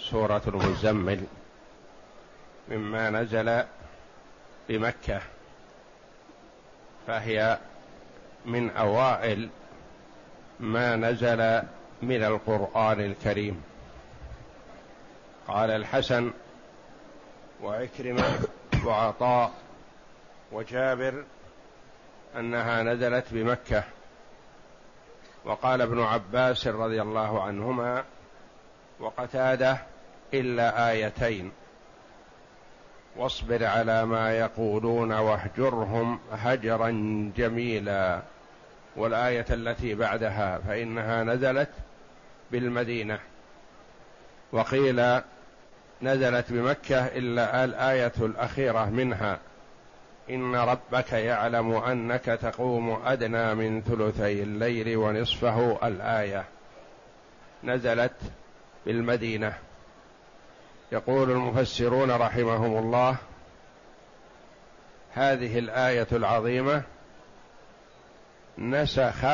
سورة المزمل مما نزل بمكة فهي من أوائل ما نزل من القرآن الكريم. قال الحسن وعكرمة وعطاء وجابر أنها نزلت بمكة. وقال ابن عباس رضي الله عنهما وقتاده إلا آيتين. واصبر على ما يقولون واهجرهم هجرا جميلا. والآية التي بعدها فإنها نزلت بالمدينة. وقيل نزلت بمكة إلا الآية الأخيرة منها. إن ربك يعلم أنك تقوم أدنى من ثلثي الليل ونصفه الآية. نزلت بالمدينة. يقول المفسرون رحمهم الله هذه الآية العظيمة نسخ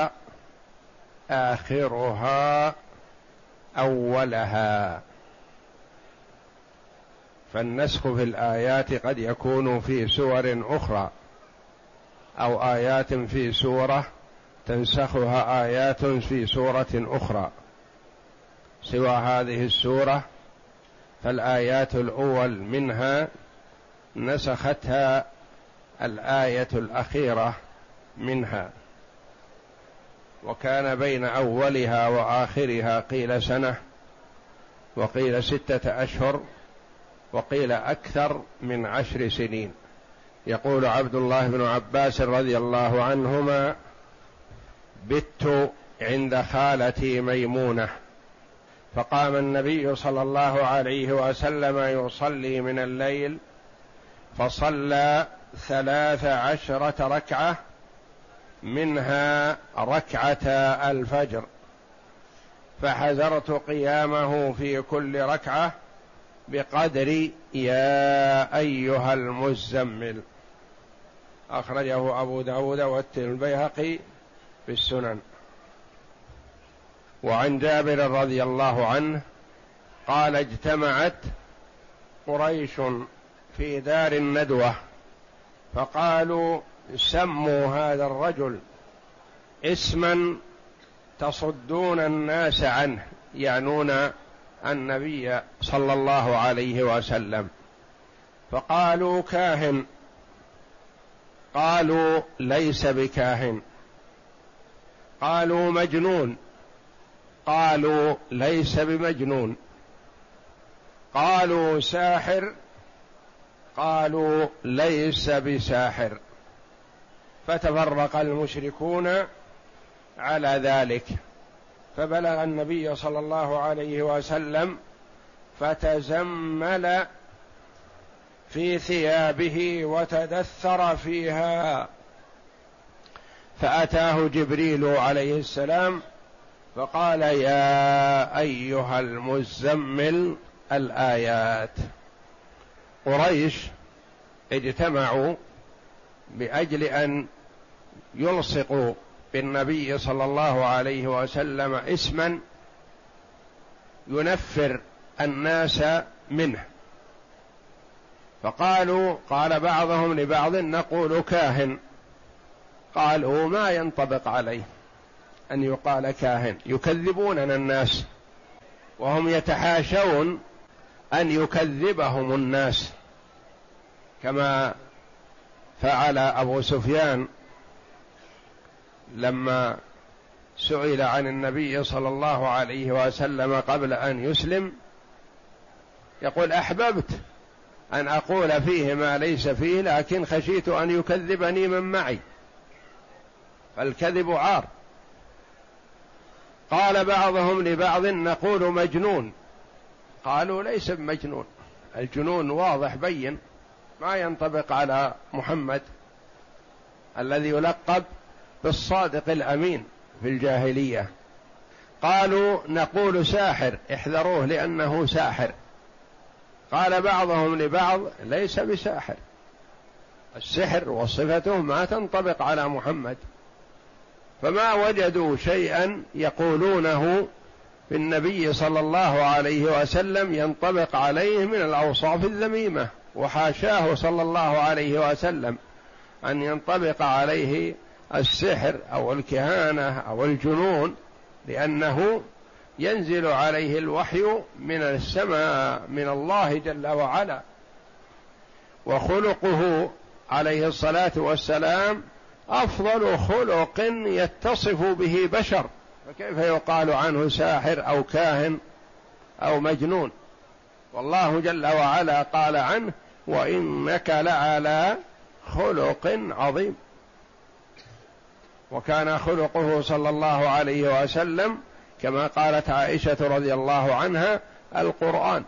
آخرها أولها. فالنسخ في الآيات قد يكون في سور أخرى أو آيات في سورة تنسخها آيات في سورة أخرى. سوى هذه السورة فالآيات الأول منها نسختها الآية الأخيرة منها. وكان بين أولها وآخرها قيل سنة وقيل ستة أشهر وقيل أكثر من عشر سنين. يقول عبد الله بن عباس رضي الله عنهما بت عند خالتي ميمونة. فقام النبي صلى الله عليه وسلم يصلي من الليل فصلى ثلاث عشرة ركعة منها ركعة الفجر. فحذرت قيامه في كل ركعة بقدر يا أيها المزمل. أخرجه أبو داود والبيهقي في السنن. وعن جابر رضي الله عنه قال اجتمعت قريش في دار الندوة فقالوا سموا هذا الرجل اسما تصدون الناس عنه يعنون النبي صلى الله عليه وسلم. فقالوا كاهن. قالوا ليس بكاهن. قالوا مجنون. قالوا ليس بمجنون. قالوا ساحر قالوا ليس بساحر. فتفرق المشركون على ذلك. فبلغ النبي صلى الله عليه وسلم فتزمل في ثيابه وتدثر فيها. فأتاه جبريل عليه السلام فقال يا أيها المزمل الآيات. قريش اجتمعوا باجل أن يلصقوا بالنبي صلى الله عليه وسلم اسما ينفر الناس منه. فقالوا قال بعضهم لبعض نقول كاهن. قالوا ما ينطبق عليه. أن يقال كاهن. يكذبوننا الناس. وهم يتحاشون أن يكذبهم الناس. كما فعل أبو سفيان لما سئل عن النبي صلى الله عليه وسلم قبل أن يسلم يقول أحببت أن أقول فيه ما ليس فيه لكن خشيت أن يكذبني من معي. فالكذب عار. قال بعضهم لبعض نقول مجنون. قالوا ليس بمجنون. الجنون واضح بين ما ينطبق على محمد الذي يلقب بالصادق الأمين في الجاهلية. قالوا نقول ساحر احذروه لأنه ساحر. قال بعضهم لبعض ليس بساحر. السحر وصفته ما تنطبق على محمد. فما وجدوا شيئا يقولونه في النبي صلى الله عليه وسلم ينطبق عليه من الأوصاف الذميمة وحاشاه صلى الله عليه وسلم أن ينطبق عليه السحر أو الكهانة أو الجنون لأنه ينزل عليه الوحي من السماء من الله جل وعلا. وخلقه عليه الصلاة والسلام أفضل خلق يتصف به بشر. فكيف يقال عنه ساحر أو كاهن أو مجنون؟ والله جل وعلا قال عنه وإنك لعلى خلق عظيم. وكان خلقه صلى الله عليه وسلم كما قالت عائشة رضي الله عنها القرآن.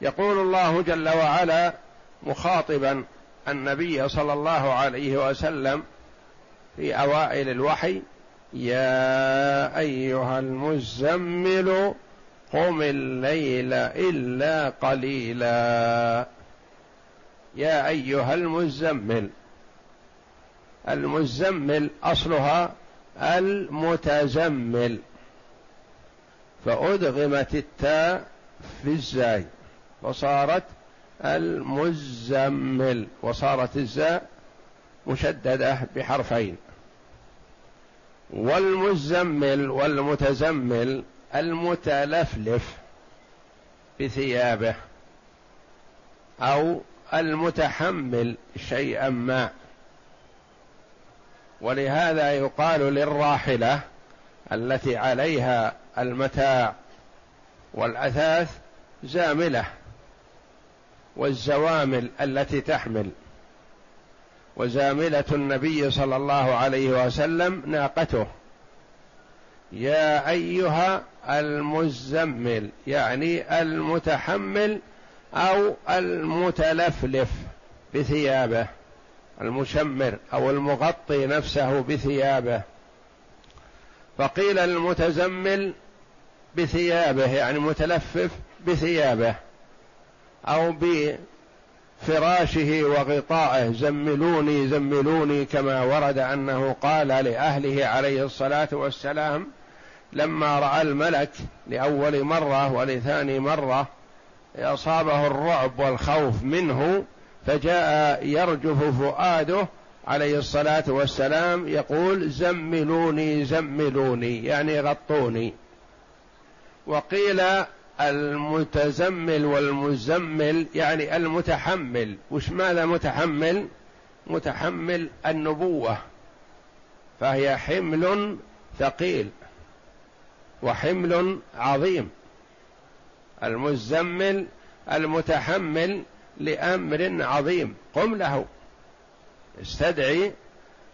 يقول الله جل وعلا مخاطبا النبي صلى الله عليه وسلم في أوائل الوحي يا أيها المزمل قم الليل إلا قليلا. يا أيها المزمل. المزمل أصلها المتزمل. فأدغمت التاء في الزاي وصارت المزمل وصارت الزاء مشددة بحرفين. والمزمل والمتزمل المتلفلف بثيابه أو المتحمل شيئا ما. ولهذا يقال للراحلة التي عليها المتاع والأثاث زاملة. والزوامل التي تحمل. وزاملة النبي صلى الله عليه وسلم ناقته. يا أيها المزمل يعني المتحمل أو المتلفلف بثيابه. المشمر أو المغطي نفسه بثيابه. فقيل المتزمل بثيابه يعني متلفف بثيابه. أو بفراشه وغطائه زملوني زملوني كما ورد أنه قال لأهله عليه الصلاة والسلام لما رأى الملك لأول مرة ولثاني مرة أصابه الرعب والخوف منه فجاء يرجف فؤاده عليه الصلاة والسلام يقول زملوني زملوني يعني غطوني. وقيل المتزمل والمزمل يعني المتحمل. وش ماذا متحمل؟ متحمل النبوة فهي حمل ثقيل وحمل عظيم. المزمل المتحمل لأمر عظيم. قم له. استدعي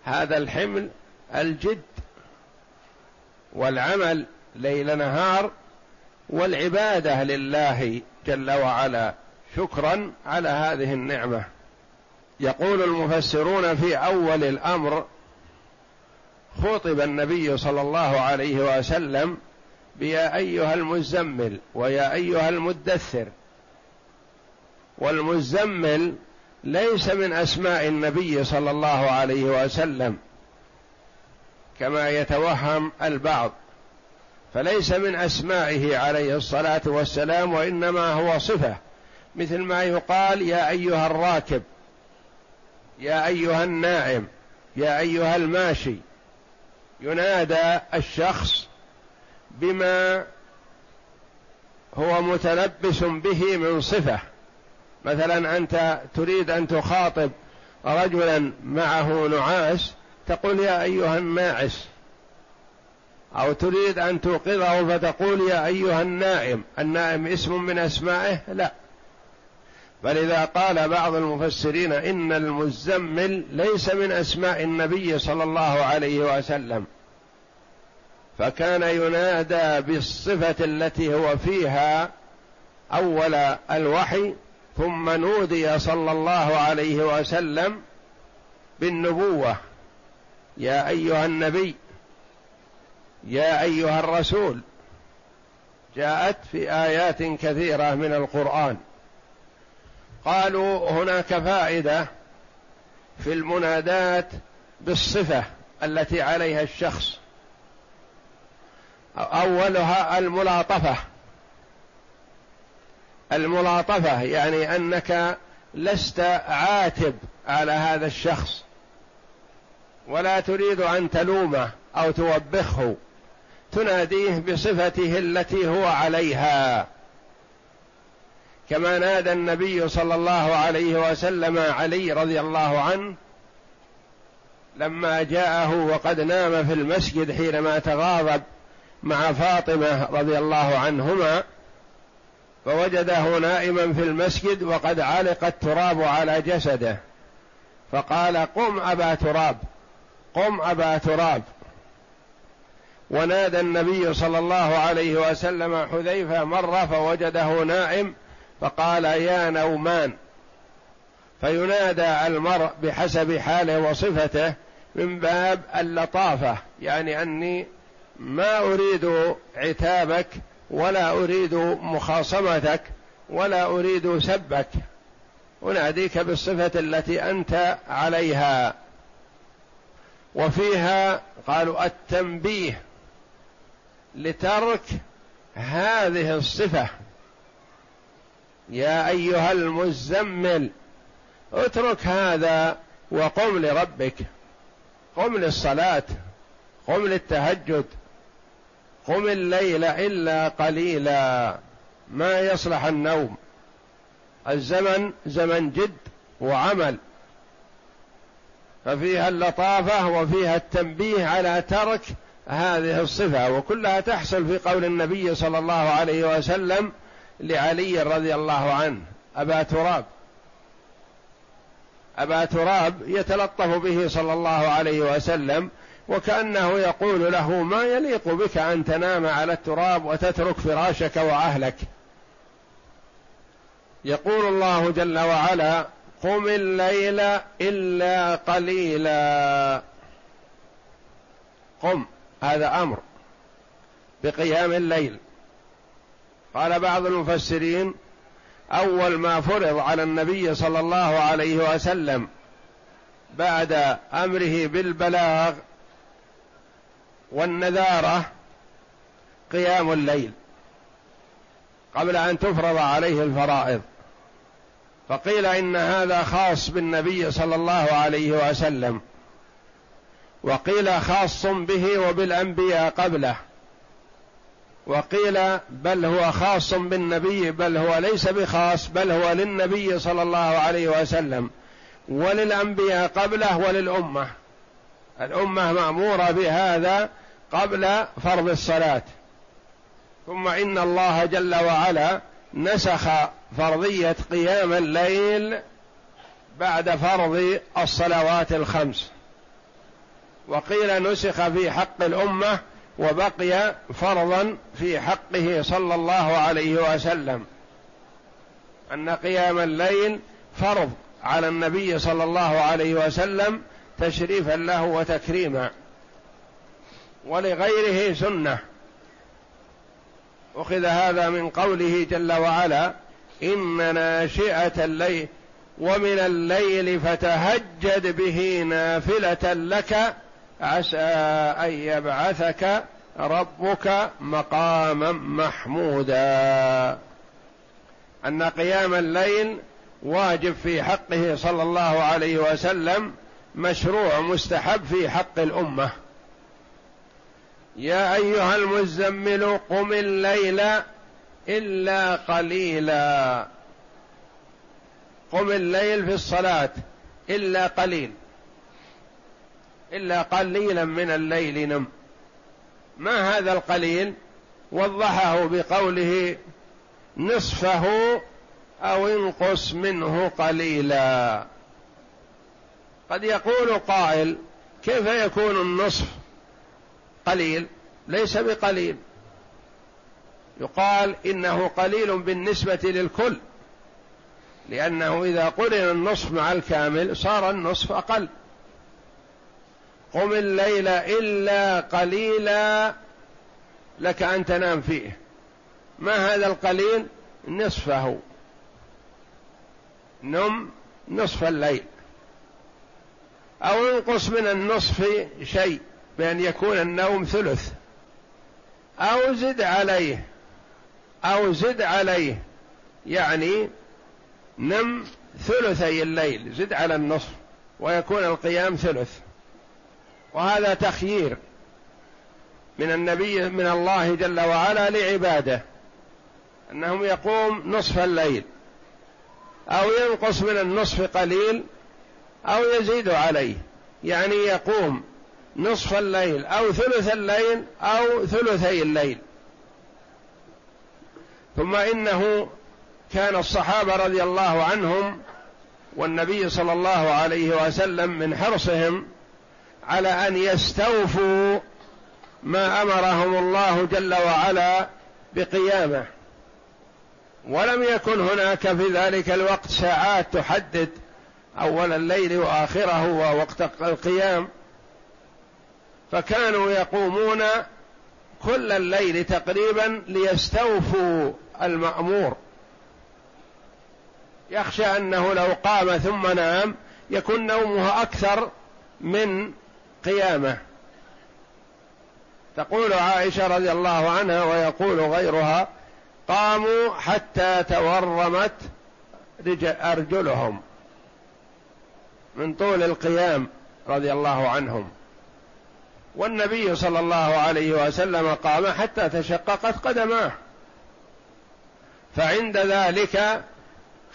هذا الحمل الجد والعمل ليل نهار والعبادة لله جل وعلا شكرا على هذه النعمة. يقول المفسرون في أول الأمر خطب النبي صلى الله عليه وسلم بيا أيها المزمل ويا أيها المدثر. والمزمل ليس من أسماء النبي صلى الله عليه وسلم كما يتوهم البعض. فليس من أسمائه عليه الصلاة والسلام وإنما هو صفة مثل ما يقال يا أيها الراكب يا أيها النائم يا أيها الماشي. ينادى الشخص بما هو متلبس به من صفة. مثلا أنت تريد أن تخاطب رجلا معه نعاس تقول يا أيها الناعس أو تريد أن توقظه فتقول يا أيها النائم النائم اسم من أسمائه؟ لا. بل إذا قال بعض المفسرين إن المزمل ليس من أسماء النبي صلى الله عليه وسلم. فكان ينادى بالصفة التي هو فيها أول الوحي ثم نودي صلى الله عليه وسلم بالنبوة. يا أيها النبي يا أيها الرسول جاءت في آيات كثيرة من القرآن. قالوا هناك فائدة في المنادات بالصفة التي عليها الشخص. أولها الملاطفة. الملاطفة يعني أنك لست عاتب على هذا الشخص ولا تريد أن تلومه أو توبخه. تناديه بصفته التي هو عليها. كما نادى النبي صلى الله عليه وسلم علي رضي الله عنه لما جاءه وقد نام في المسجد حينما تغاضب مع فاطمة رضي الله عنهما فوجده نائما في المسجد وقد علق التراب على جسده فقال قم أبا تراب قم أبا تراب. ونادى النبي صلى الله عليه وسلم حذيفة مرة فوجده نائم فقال يا نومان. فينادى المرء بحسب حاله وصفته من باب اللطافة يعني أني ما أريد عتابك ولا أريد مخاصمتك ولا أريد سبك. أناديك بالصفة التي أنت عليها. وفيها قالوا التنبيه. لترك هذه الصفة. يا أيها المزمل اترك هذا وقم لربك. قم للصلاة قم للتهجد قم الليل إلا قليلا. ما يصلح النوم. الزمن زمن جد وعمل. ففيها اللطافة وفيها التنبيه على ترك هذه الصفة وكلها تحصل في قول النبي صلى الله عليه وسلم لعلي رضي الله عنه أبا تراب. أبا تراب يتلطف به صلى الله عليه وسلم وكأنه يقول له ما يليق بك أن تنام على التراب وتترك فراشك وأهلك؟ يقول الله جل وعلا قم الليل إلا قليلا. قم. هذا أمر بقيام الليل. قال بعض المفسرين أول ما فرض على النبي صلى الله عليه وسلم بعد أمره بالبلاغ والنذارة قيام الليل قبل أن تفرض عليه الفرائض. فقيل إن هذا خاص بالنبي صلى الله عليه وسلم. وقيل خاص به وبالأنبياء قبله. وقيل بل هو خاص بالنبي بل هو ليس بخاص بل هو للنبي صلى الله عليه وسلم. وللأنبياء قبله وللأمة. الأمة مأمورة بهذا قبل فرض الصلاة. ثم إن الله جل وعلا نسخ فرضية قيام الليل بعد فرض الصلوات الخمس. وقيل نسخ في حق الأمة وبقي فرضا في حقه صلى الله عليه وسلم. أن قيام الليل فرض على النبي صلى الله عليه وسلم تشريفا له وتكريما ولغيره سنة. أخذ هذا من قوله جل وعلا إن ناشئة الليل ومن الليل فتهجد به نافلة لك عسى أن يبعثك ربك مقاما محمودا. أن قيام الليل واجب في حقه صلى الله عليه وسلم مشروع مستحب في حق الأمة. يا أيها المزمل قم الليل إلا قليلا. قم الليل في الصلاة إلا قليل. إلا قليلا من الليل نم. ما هذا القليل؟ وضحه بقوله نصفه أو انقص منه قليلا. قد يقول قائل كيف يكون النصف قليل؟ ليس بقليل. يقال إنه قليل بالنسبة للكل لأنه إذا قرن النصف مع الكامل صار النصف أقل. قم الليل إلا قليلا لك أن تنام فيه. ما هذا القليل؟ نصفه. نم نصف الليل. أو انقص من النصف شيء بأن يكون النوم ثلث. أو زد عليه. أو زد عليه. يعني نم ثلثي الليل. زد على النصف ويكون القيام ثلث. وهذا تخيير من النبي من الله جل وعلا لعباده أنهم يقوم نصف الليل أو ينقص من النصف قليل أو يزيد عليه يعني يقوم نصف الليل أو ثلث الليل أو ثلثي الليل. ثم إنه كان الصحابة رضي الله عنهم والنبي صلى الله عليه وسلم من حرصهم على أن يستوفوا ما أمرهم الله جل وعلا بقيامه. ولم يكن هناك في ذلك الوقت ساعات تحدد أول الليل وآخره ووقت القيام. فكانوا يقومون كل الليل تقريبا ليستوفوا المأمور. يخشى أنه لو قام ثم نام يكون نومه أكثر من قيامة. تقول عائشة رضي الله عنها ويقول غيرها قاموا حتى تورمت أرجلهم من طول القيام رضي الله عنهم. والنبي صلى الله عليه وسلم قام حتى تشققت قدماه. فعند ذلك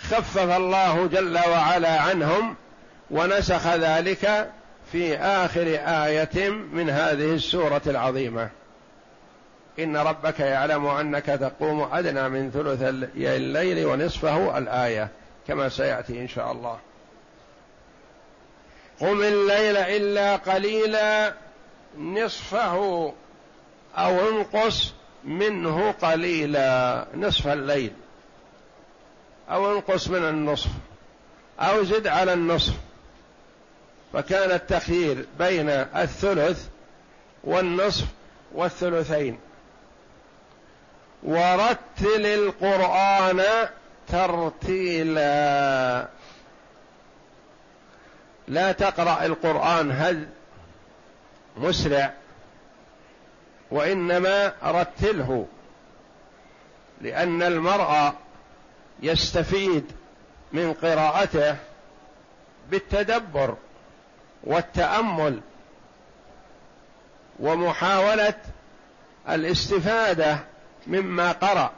خفف الله جل وعلا عنهم ونسخ ذلك في آخر آية من هذه السورة العظيمة. إن ربك يعلم أنك تقوم أدنى من ثلث الليل ونصفه الآية كما سيأتي إن شاء الله. قم الليل إلا قليلا نصفه أو انقص منه قليلا نصف الليل أو انقص من النصف أو زد على النصف. فكان التخيير بين الثلث والنصف والثلثين. ورتل القرآن ترتيلا. لا تقرأ القرآن هذ مسرع وإنما رتله لأن المرء يستفيد من قراءته بالتدبر. والتأمل ومحاولة الاستفادة مما قرأ.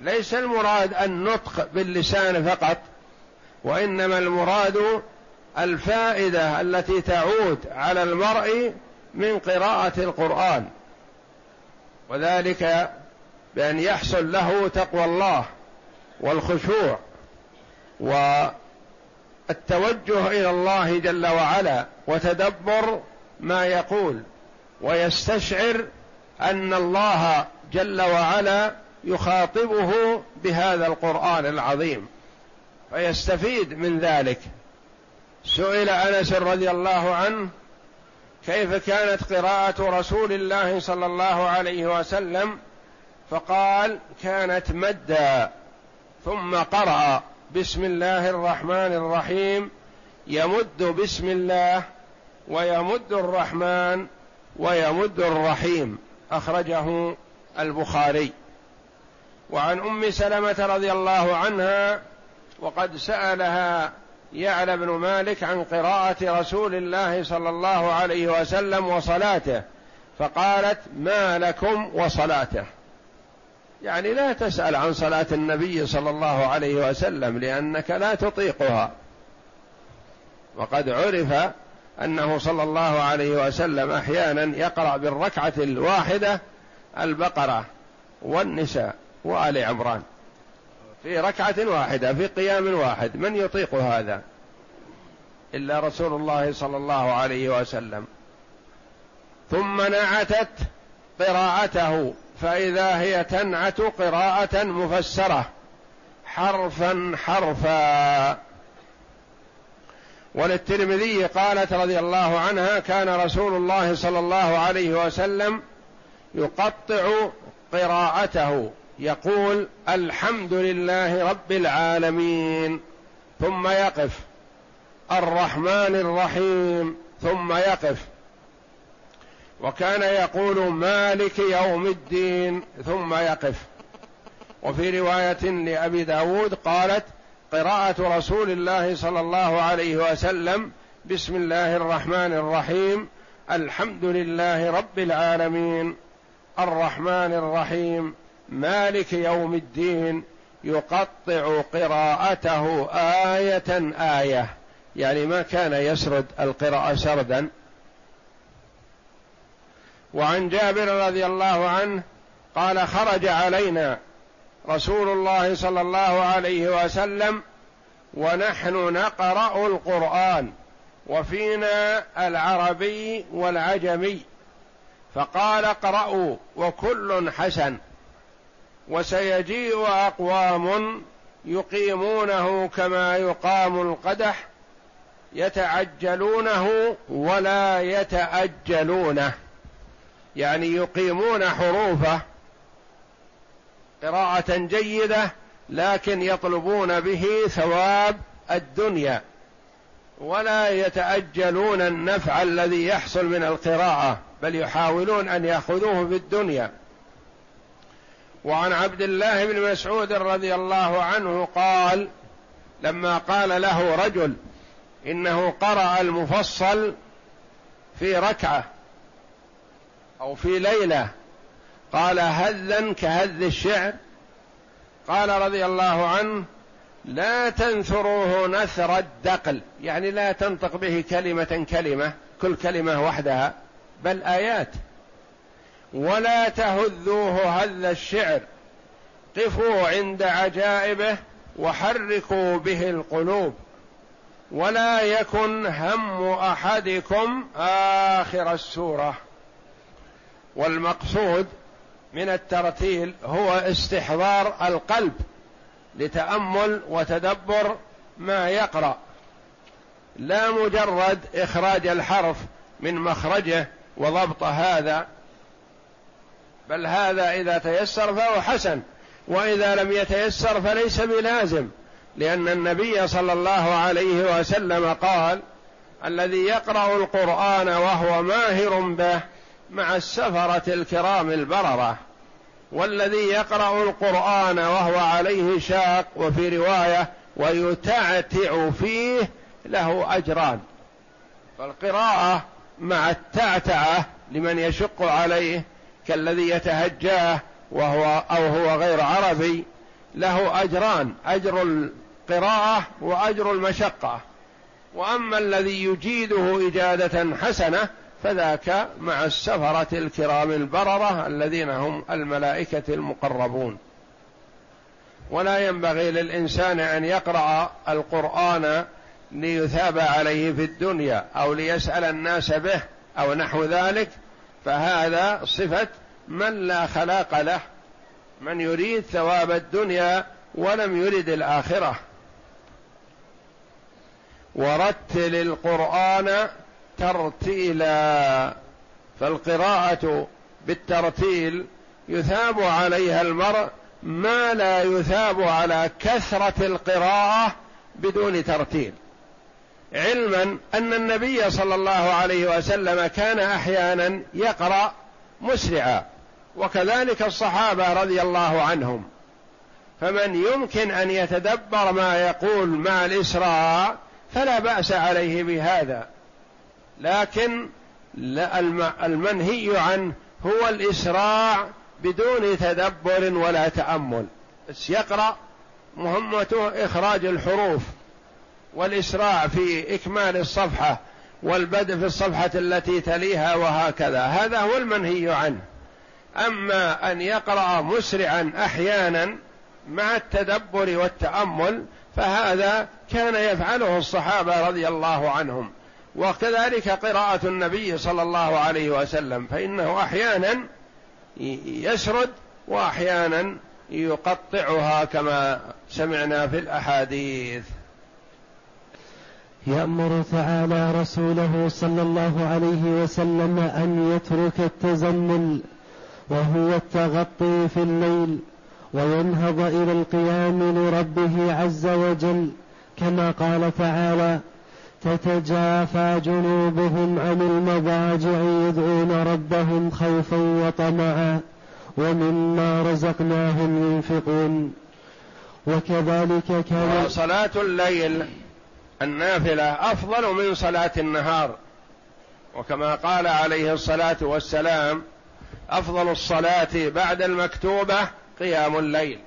ليس المراد النطق باللسان فقط وإنما المراد الفائدة التي تعود على المرء من قراءة القرآن. وذلك بأن يحصل له تقوى الله والخشوع والتوجه إلى الله جل وعلا وتدبر ما يقول ويستشعر أن الله جل وعلا يخاطبه بهذا القرآن العظيم. فيستفيد من ذلك. سئل أنس رضي الله عنه كيف كانت قراءة رسول الله صلى الله عليه وسلم؟ فقال كانت مدا ثم قرأ. بسم الله الرحمن الرحيم. يمد بسم الله ويمد الرحمن ويمد الرحيم. أخرجه البخاري. وعن أم سلمة رضي الله عنها وقد سألها يعلى بن مالك عن قراءة رسول الله صلى الله عليه وسلم وصلاته فقالت ما لكم وصلاته؟ يعني لا تسأل عن صلاة النبي صلى الله عليه وسلم لأنك لا تطيقها. وقد عرف أنه صلى الله عليه وسلم أحيانا يقرأ بالركعة الواحدة البقرة والنساء وآل عمران. في ركعة واحدة في قيام واحد. من يطيق هذا؟ إلا رسول الله صلى الله عليه وسلم. ثم نعتت قراءته. فإذا هي تنعت قراءة مفسرة. حرفا حرفا. وللترمذي قالت رضي الله عنها كان رسول الله صلى الله عليه وسلم يقطع قراءته يقول الحمد لله رب العالمين. ثم يقف. الرحمن الرحيم. ثم يقف. وكان يقول مالك يوم الدين ثم يقف. وفي رواية لأبي داود قالت قراءة رسول الله صلى الله عليه وسلم بسم الله الرحمن الرحيم الحمد لله رب العالمين. الرحمن الرحيم. مالك يوم الدين. يقطع قراءته آية آية. يعني ما كان يسرد القراءة سردا. وعن جابر رضي الله عنه قال خرج علينا رسول الله صلى الله عليه وسلم ونحن نقرأ القرآن وفينا العربي والعجمي. فقال اقرأوا وكل حسن. وسيجيء أقوام يقيمونه كما يقام القدح يتعجلونه ولا يتأجلونه. يعني يقيمون حروفه قراءة جيدة لكن يطلبون به ثواب الدنيا. ولا يتأجلون النفع الذي يحصل من القراءة بل يحاولون أن يأخذوه في الدنيا. وعن عبد الله بن مسعود رضي الله عنه قال لما قال له رجل إنه قرأ المفصل في ركعة أو في ليلة قال هذا كهذ الشعر قال رضي الله عنه لا تنثروه نثر الدقل يعني لا تنطق به كلمة كلمة كل كلمة وحدها بل آيات ولا تهذوه هذ الشعر قفوا عند عجائبه وحركوا به القلوب ولا يكن هم أحدكم آخر السورة والمقصود من الترتيل هو استحضار القلب لتأمل وتدبر ما يقرأ. لا مجرد إخراج الحرف من مخرجه وضبط هذا بل هذا إذا تيسر فهو حسن وإذا لم يتيسر فليس بلازم لأن النبي صلى الله عليه وسلم قال الذي يقرأ القرآن وهو ماهر به مع السفرة الكرام البررة والذي يقرأ القرآن وهو عليه شاق وفي رواية ويتعتع فيه له أجران. فالقراءة مع التعتعة لمن يشق عليه كالذي يتهجاه وهو أو هو غير عربي له أجران أجر القراءة وأجر المشقة. وأما الذي يجيده إجادة حسنة فذاك مع السفرة الكرام البررة الذين هم الملائكة المقربون. ولا ينبغي للإنسان أن يقرأ القرآن ليثاب عليه في الدنيا أو ليسأل الناس به أو نحو ذلك فهذا صفة من لا خلاق له من يريد ثواب الدنيا ولم يرد الآخرة. ورتل القرآن ترتيلا فالقراءة بالترتيل يثاب عليها المرء ما لا يثاب على كثرة القراءة بدون ترتيل. علما أن النبي صلى الله عليه وسلم كان أحيانا يقرأ مسرعا وكذلك الصحابة رضي الله عنهم. فمن يمكن أن يتدبر ما يقول مع الإسراء فلا بأس عليه بهذا. لكن المنهي عنه هو الإسراع بدون تدبر ولا تأمل. بس يقرأ مهمته إخراج الحروف والإسراع في إكمال الصفحة والبدء في الصفحة التي تليها وهكذا. هذا هو المنهي عنه. أما أن يقرأ مسرعا أحيانا مع التدبر والتأمل فهذا كان يفعله الصحابة رضي الله عنهم. وكذلك قراءة النبي صلى الله عليه وسلم فإنه أحيانا يسرد وأحيانا يقطعها كما سمعنا في الأحاديث. يأمر تعالى رسوله صلى الله عليه وسلم أن يترك التزمل وهو التغطي في الليل وينهض إلى القيام لربه عز وجل كما قال تعالى تتجافى جنوبهم عن المضاجع يدعون ربهم خوفا وطمعا ومما رزقناهم ينفقون. وكذلك كان صلاة الليل النافلة أفضل من صلاة النهار. وكما قال عليه الصلاة والسلام أفضل الصلاة بعد المكتوبة قيام الليل.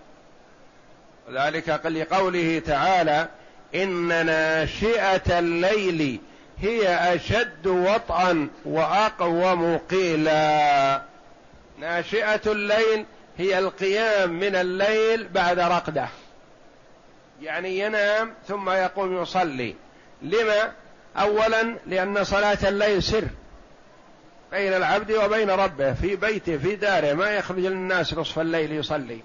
وذلك لقوله تعالى إن ناشئة الليل هي أشد وطئا وأقوم قيلا. ناشئة الليل هي القيام من الليل بعد رقدة. يعني ينام ثم يقوم يصلي. لما؟ اولا لأن صلاة الليل سر. بين العبد وبين ربه في بيته في داره ما يخرج للناس نصف الليل يصلي.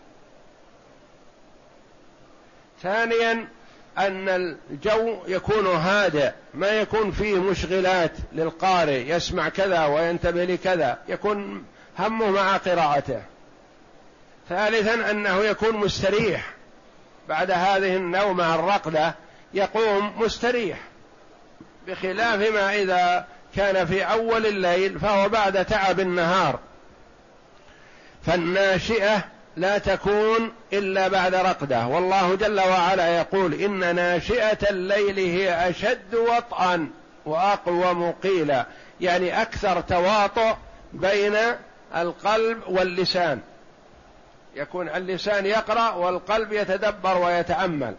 ثانيا أن الجو يكون هادئ ما يكون فيه مشغلات للقارئ يسمع كذا وينتبه لكذا يكون همه مع قراءته. ثالثا أنه يكون مستريح. بعد هذه النومة الرقدة يقوم مستريح. بخلاف ما إذا كان في أول الليل فهو بعد تعب النهار. فالناشئة لا تكون إلا بعد رقدة. والله جل وعلا يقول إن ناشئة الليل هي أشد وطئا واقوم قيلا يعني أكثر تواطؤ بين القلب واللسان. يكون اللسان يقرأ والقلب يتدبر ويتأمل.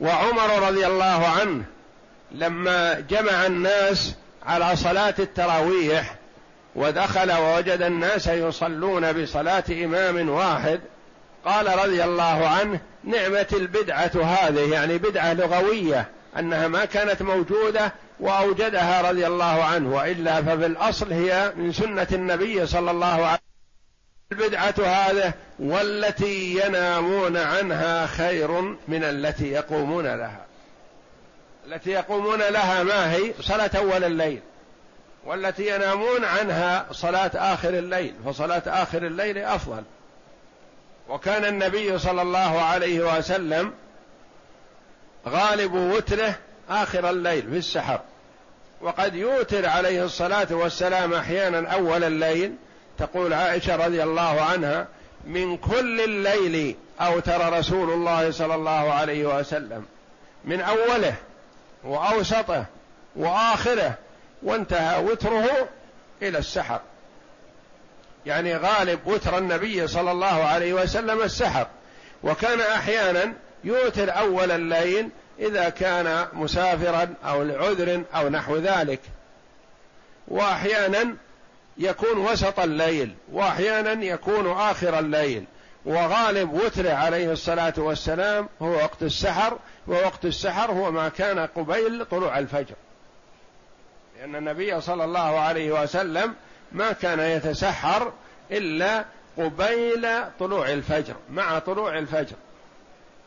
وعمر رضي الله عنه لما جمع الناس على صلاة التراويح ودخل ووجد الناس يصلون بصلاة إمام واحد. قال رضي الله عنه نعمة البدعة هذه يعني بدعة لغوية أنها ما كانت موجودة وأوجدها رضي الله عنه وإلا ففي الأصل هي من سنة النبي صلى الله عليه وسلم. البدعة هذه والتي ينامون عنها خير من التي يقومون لها. التي يقومون لها ما هي؟ صلاة أول الليل. والتي ينامون عنها صلاة آخر الليل فصلاة آخر الليل أفضل. وكان النبي صلى الله عليه وسلم غالب وتره آخر الليل في السحر. وقد يوتر عليه الصلاة والسلام أحيانا أول الليل تقول عائشة رضي الله عنها من كل الليل أوتر رسول الله صلى الله عليه وسلم من أوله وأوسطه وآخره وانتهى وتره إلى السحر. يعني غالب وتر النبي صلى الله عليه وسلم السحر. وكان أحيانا يوتر أول الليل إذا كان مسافرا أو لعذر أو نحو ذلك. وأحيانا يكون وسط الليل وأحيانا يكون آخر الليل. وغالب وتره عليه الصلاة والسلام هو وقت السحر ووقت السحر هو ما كان قبيل طلوع الفجر. لأن النبي صلى الله عليه وسلم ما كان يتسحر إلا قبيل طلوع الفجر مع طلوع الفجر.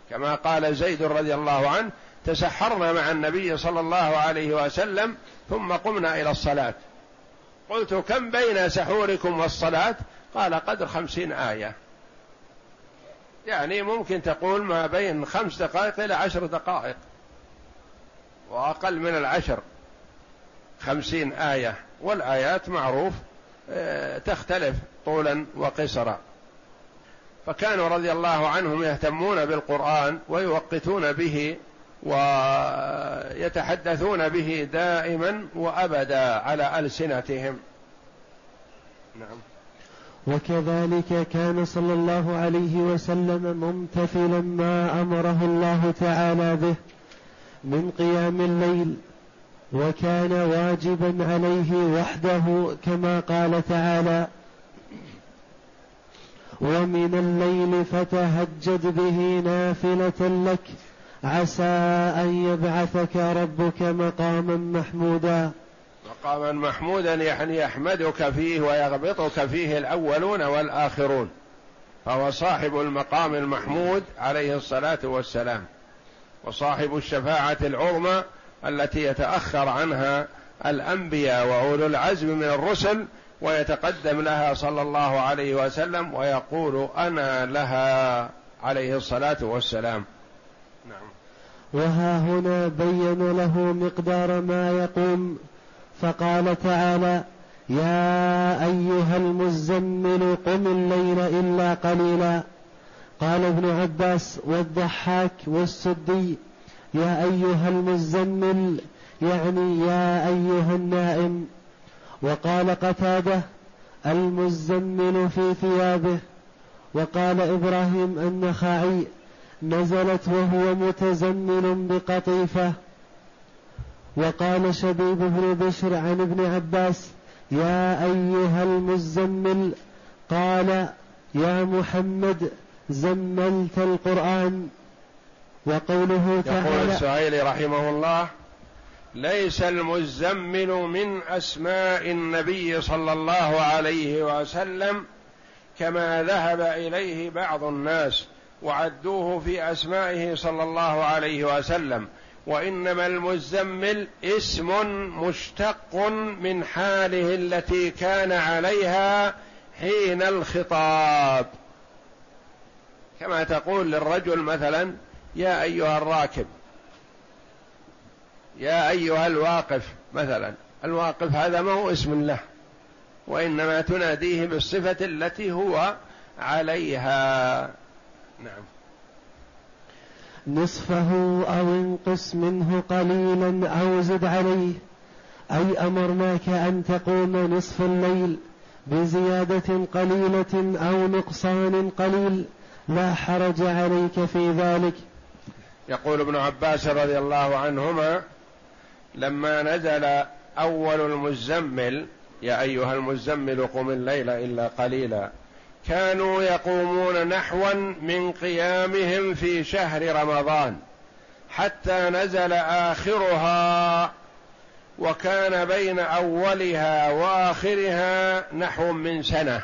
كما قال زيد رضي الله عنه تسحرنا مع النبي صلى الله عليه وسلم ثم قمنا إلى الصلاة. قلت كم بين سحوركم والصلاة؟ قال قدر خمسين آية. يعني ممكن تقول ما بين خمس دقائق إلى عشر دقائق وأقل من العشر. خمسين آية والآيات معروف آه، تختلف طولا وقصرا. فكانوا رضي الله عنهم يهتمون بالقرآن ويوقتون به ويتحدثون به دائما وابدا على ألسنتهم. نعم. وكذلك كان صلى الله عليه وسلم ممتثلا ما أمره الله تعالى به من قيام الليل. وكان واجبا عليه وحده كما قال تعالى ومن الليل فتهجد به نافله لك عسى ان يبعثك ربك مقاما محمودا. مقاما محمودا يعني يحمدك فيه ويغبطك فيه الأولون والآخرون فهو صاحب المقام المحمود عليه الصلاة والسلام وصاحب الشفاعة العظمى التي يتأخر عنها الأنبياء وأولو العزم من الرسل ويتقدم لها صلى الله عليه وسلم ويقول أنا لها عليه الصلاة والسلام. نعم. وها هنا بين له مقدار ما يقوم فقال تعالى يا أيها المزمل قم الليل إلا قليلا. قال ابن عباس والضحاك والسدي يا أيها المزمل يعني يا أيها النائم. وقال قتادة المزمل في ثيابه. وقال إبراهيم النخعي نزلت وهو متزمل بقطيفة. وقال شبيب بن بشر عن ابن عباس يا أيها المزمل قال يا محمد زملت القرآن. وقوله تعالى يقول السعيلي رحمه الله ليس المزمل من أسماء النبي صلى الله عليه وسلم كما ذهب إليه بعض الناس وعدوه في أسمائه صلى الله عليه وسلم وإنما المزمل اسم مشتق من حاله التي كان عليها حين الخطاب. كما تقول للرجل مثلا يا أيها الراكب يا أيها الواقف مثلا الواقف هذا ما هو اسم له وإنما تناديه بالصفة التي هو عليها. نعم. نصفه أو انقص منه قليلا أو زد عليه أي أمرناك أن تقوم نصف الليل بزيادة قليلة أو نقصان قليل لا حرج عليك في ذلك. يقول ابن عباس رضي الله عنهما لما نزل أول المزمل يا أيها المزمل قم الليل إلا قليلا كانوا يقومون نحوا من قيامهم في شهر رمضان حتى نزل آخرها وكان بين أولها وآخرها نحو من سنة.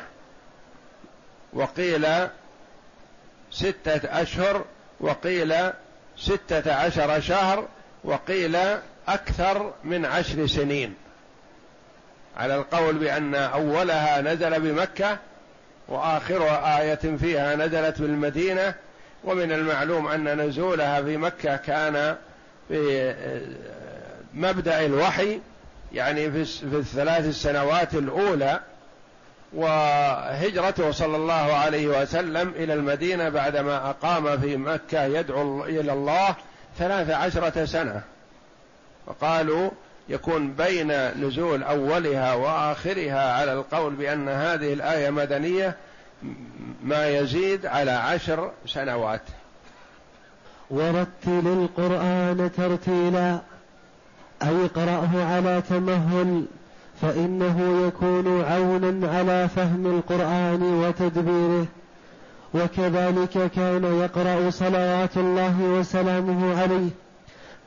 وقيل ستة أشهر وقيل ستة عشر شهر وقيل أكثر من عشر سنين. على القول بأن أولها نزل بمكة وآخر آية فيها نزلت بالمدينة ومن المعلوم أن نزولها في مكة كان في مبدأ الوحي يعني في الثلاث السنوات الأولى وهجرته صلى الله عليه وسلم إلى المدينة بعدما أقام في مكة يدعو إلى الله ثلاث عشرة سنة. وقالوا يكون بين نزول أولها وآخرها على القول بأن هذه الآية مدنية ما يزيد على عشر سنوات. ورتل القرآن ترتيلا اي اقرأه على تمهل. فإنه يكون عونا على فهم القرآن وتدبيره. وكذلك كان يقرأ صلوات الله وسلامه عليه.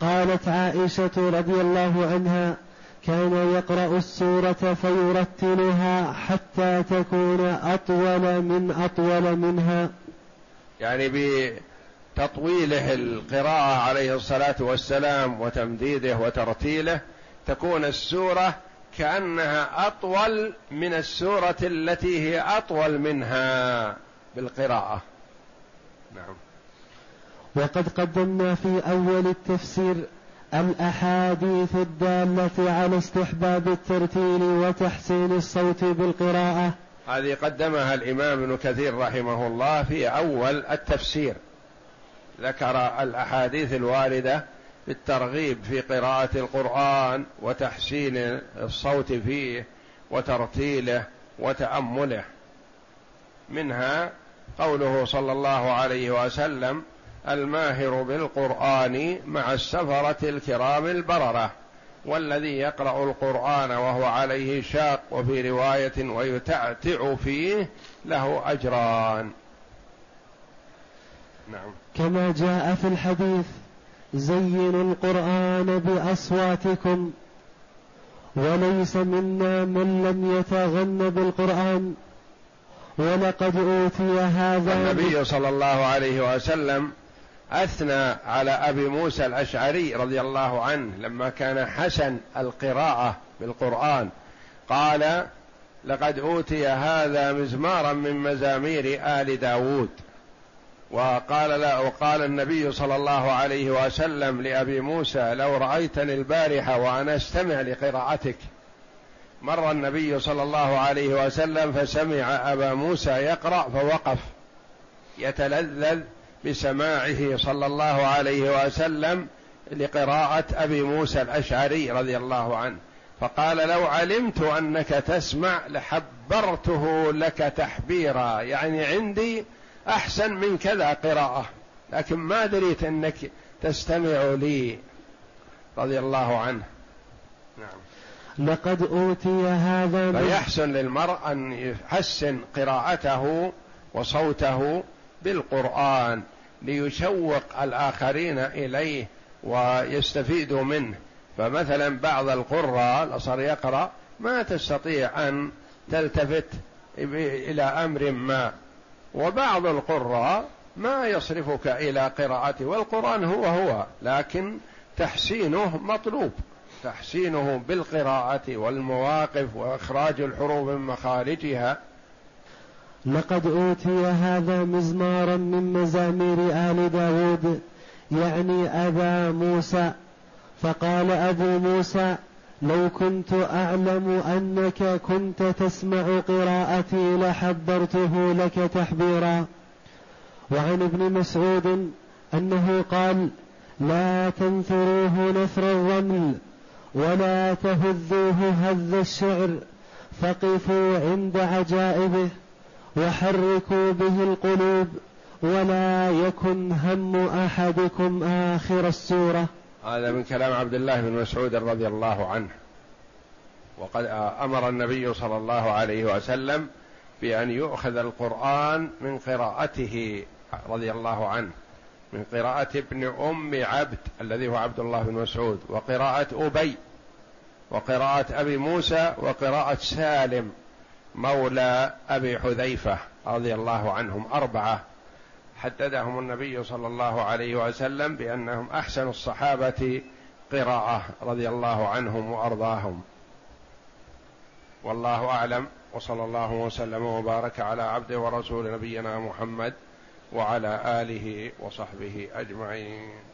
قالت عائشة رضي الله عنها كان يقرأ السورة فيرتلها حتى تكون أطول من أطول منها. يعني بتطويله القراءة عليه الصلاة والسلام وتمديده وترتيله تكون السورة كأنها أطول من السورة التي هي أطول منها بالقراءة. نعم. وقد قدمنا في أول التفسير الأحاديث الدالة على استحباب الترتيل وتحسين الصوت بالقراءة. هذه قدمها الإمام ابن كثير رحمه الله في أول التفسير. ذكر الأحاديث الواردة بالترغيب في قراءة القرآن وتحسين الصوت فيه وترتيله وتأمله. منها قوله صلى الله عليه وسلم الماهر بالقرآن مع السفرة الكرام البررة والذي يقرأ القرآن وهو عليه شاق وفي رواية ويتعتع فيه له أجران. نعم. كما جاء في الحديث زينوا القرآن بأصواتكم وليس منا من لم يتغن بالقرآن ولقد أوتي هذا النبي صلى الله عليه وسلم أثنى على أبي موسى الأشعري رضي الله عنه لما كان حسن القراءة بالقرآن. قال لقد أوتي هذا مزمارا من مزامير آل داود. وقال لا وقال النبي صلى الله عليه وسلم لأبي موسى لو رأيتني البارحة وأنا أستمع لقراءتك. مر النبي صلى الله عليه وسلم فسمع أبا موسى يقرأ فوقف يتلذذ بسماعه صلى الله عليه وسلم لقراءة أبي موسى الأشعري رضي الله عنه. فقال لو علمت أنك تسمع لحبرته لك تحبيرا يعني عندي أحسن من كذا قراءة. لكن ما دريت أنك تستمع لي رضي الله عنه. نعم. لقد أوتي هذا فيحسن للمرء أن يحسن قراءته وصوته بالقرآن ليشوق الآخرين إليه ويستفيدوا منه. فمثلا بعض القراء الأصر يقرأ ما تستطيع أن تلتفت إلى أمر ما. وبعض القراء ما يصرفك إلى قراءته والقرآن هو هو لكن تحسينه مطلوب. تحسينه بالقراءة والمواقف وإخراج الحروف من مخارجها. لقد أوتي هذا مزمارا من مزامير آل داود يعني أبا موسى فقال أبو موسى لو كنت أعلم أنك كنت تسمع قراءتي لحبرته لك تحبيرا. وعن ابن مسعود أنه قال لا تنثروه نثر الرمل ولا تهذوه هذ الشعر. فقفوا عند عجائبه وحركوا به القلوب ولا يكن هم أحدكم آخر السورة. هذا من كلام عبد الله بن مسعود رضي الله عنه. وقد أمر النبي صلى الله عليه وسلم بأن يؤخذ القرآن من قراءته رضي الله عنه من قراءة ابن أم عبد الذي هو عبد الله بن مسعود وقراءة أبي وقراءة أبي موسى وقراءة سالم مولى أبي حذيفة رضي الله عنهم أربعة. حددهم النبي صلى الله عليه وسلم بأنهم أحسن الصحابة قراءة رضي الله عنهم وأرضاهم. والله أعلم وصلى الله وسلم وبارك على عبده ورسول نبينا محمد وعلى آله وصحبه أجمعين.